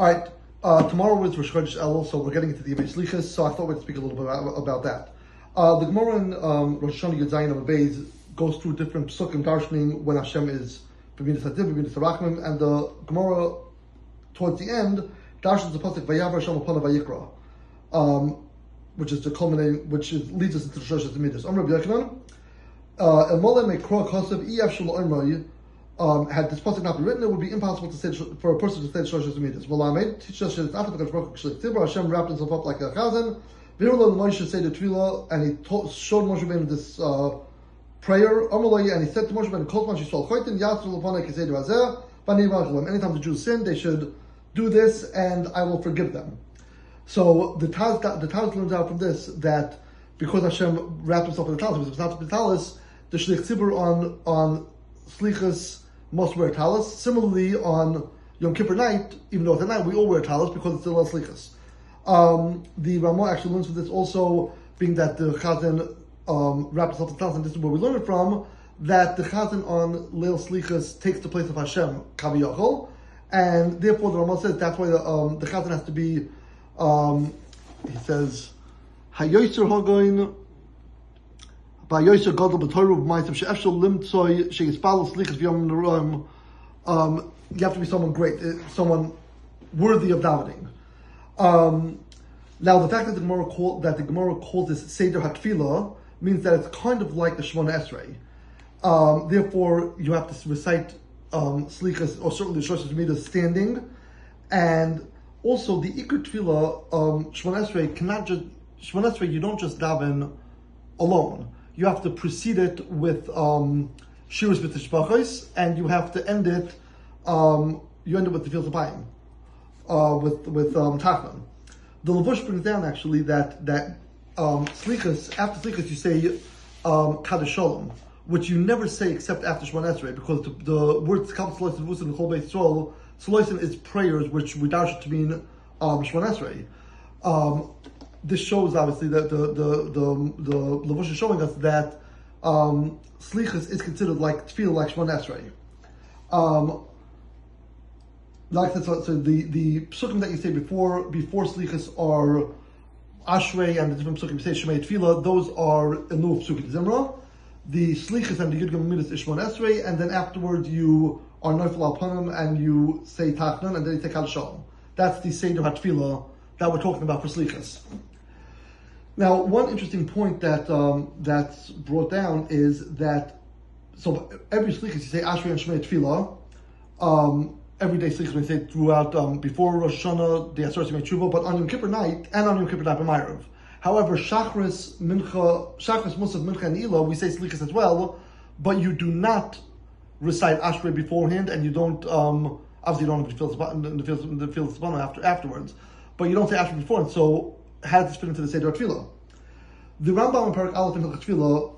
All right. Uh, tomorrow is Rosh Chodesh Elul, so we're getting into the Yemei Slichas. So I thought we'd speak a little bit about, about that. Uh, the Gemara in um, Rosh Hashanah Yud Zayin Beis goes through different psukim darshaning when Hashem is B'minas Hadiv, B'minas Harachmim, and the Gemara towards the end darshans the pasuk Vayavar Hashem upon Vayikra, um, which is the culminating, which is, leads us into the Shosh Midas. Amr B'Yochanan, uh, Emole Mekro Kosev Omer um, had this pasuk not been written, it would be impossible to say for a person to say Shlosh Midas. Malamed teaches us that after the Hu Hashem wrapped himself up like a chazan. Virullah Moshe said the tefillah, and he taught, showed Moshe Ben this uh, prayer. Amalei, and he said to Moshe Ben, "Kol man shishol choitin yatzu lefanei kiseder hazeh b'nei Anytime the Jews sin, they should do this, and I will forgive them. So the Taz, the Taz learns out from this that because Hashem wrapped himself in the talis, it was not the talis, the shlich tzibur on on slichas must wear talis. Similarly, on Yom Kippur night, even though it's at night, we all wear talis because it's still a slichas. Um, the Ramah actually learns from this also, being that the Chazan um, wraps himself in talis, and this is where we learn it from, that the Chazan on Leil Slichas takes the place of Hashem, Kaviyachol, and therefore the Ramah says that's why the, um, the Chazan has to be, um, he says, Hayoyser Hagoin, by Yosef Gadol B'Torah B'Maitim She'efshel Limtzoi She'Yispal Slichas V'Yom Neroim. Um, you have to be someone great, uh, someone worthy of davening. Um, now, the fact that the Gemara call, that the Gemara calls this Seder Hatfila means that it's kind of like the Shemona Esrei. Um, therefore, you have to recite um, Slichas, or certainly Shoshas Midas standing, and also the Iker Tefillah, um, Shemona Esrei cannot just Shemona Esrei. You don't just daven alone you have to precede it with um, Shiras B'Tishbachos, and you have to end it, um, you end it with the Fields of Pine, uh, with, with um, Tachman. The Lavush brings down actually that, that um, Slichas, after Slichas you say um, Shalom, which you never say except after Shemon Esrei, because the, the word Tkab Saloisim Vusim and Chol Beit Yisrael, is prayers which we dash to mean um, Esrei. Um, this shows obviously that the the the the Lavush is showing us that um, slichas is considered like tefillah like Shemon Esrei. Um, like so, so the the psukim that you say before before slichas are ashrei and the different psukim you say shemay tefillah. Those are of psukim zimra. The slichas and the yudgam midas is Shemon Esrei, and then afterwards you are noifel al and you say tachnan and then you take al shalom. That's the seder hatfila that we're talking about for slichas. Now, one interesting point that um, that's brought down is that so every slichas you say Ashrei and Shmei Tefillah. Um, every day slichas we say throughout um, before Rosh Hashanah the Asar Shmei Tshuva, but on Yom Kippur night and on Yom Kippur night. However, Shachris Mincha, Shachris Musaf Mincha and Ila we say slichas as well, but you do not recite Ashrei beforehand, and you don't um, obviously you don't have the field the field after afterwards, but you don't say Ashrei beforehand. So does this fit into the Seder Tefillah? The Rambam in Parak Aleph in Tefillah,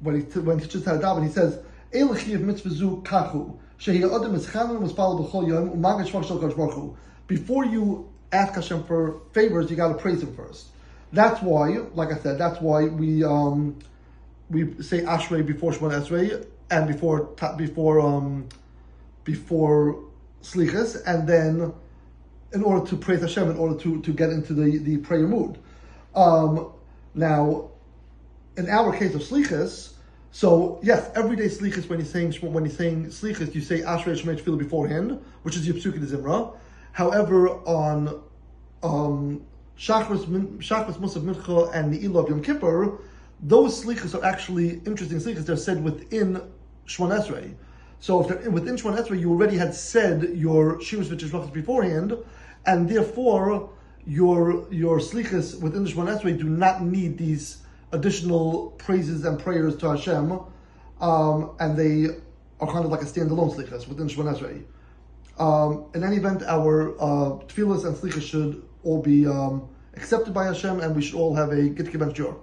when he when he teaches how to daven, he says, "El chiyav mitzvah zu kachu shehi adam is chanan muspal b'chol yom umagad shvach shel Baruch Before you ask Hashem for favors, you got to praise Him first. That's why, like I said, that's why we um, we say Ashrei before Shemon Esrei and before before um, before Slichas, and then in order to praise Hashem, in order to, to get into the, the prayer mood. Um, now, in our case of slichas, so yes, everyday slichas when you're saying when you're saying slichas, you say Ashrei Shemay Tefillah beforehand, which is your psuki de Zimra. However, on um, Shachris Shachris Musaf Mincha and the of Yom Kippur, those slichas are actually interesting slichas. They're said within Shmon Esrei. So if they're within Shemon Esrei, you already had said your Shiras V'Tishvachas beforehand, and therefore your your slichas within the Shemon Esrei do not need these additional praises and prayers to Hashem, um, and they are kind of like a standalone slichas within Shemon Esrei. Um, in any event, our uh, tefillas and slichas should all be um, accepted by Hashem, and we should all have a get to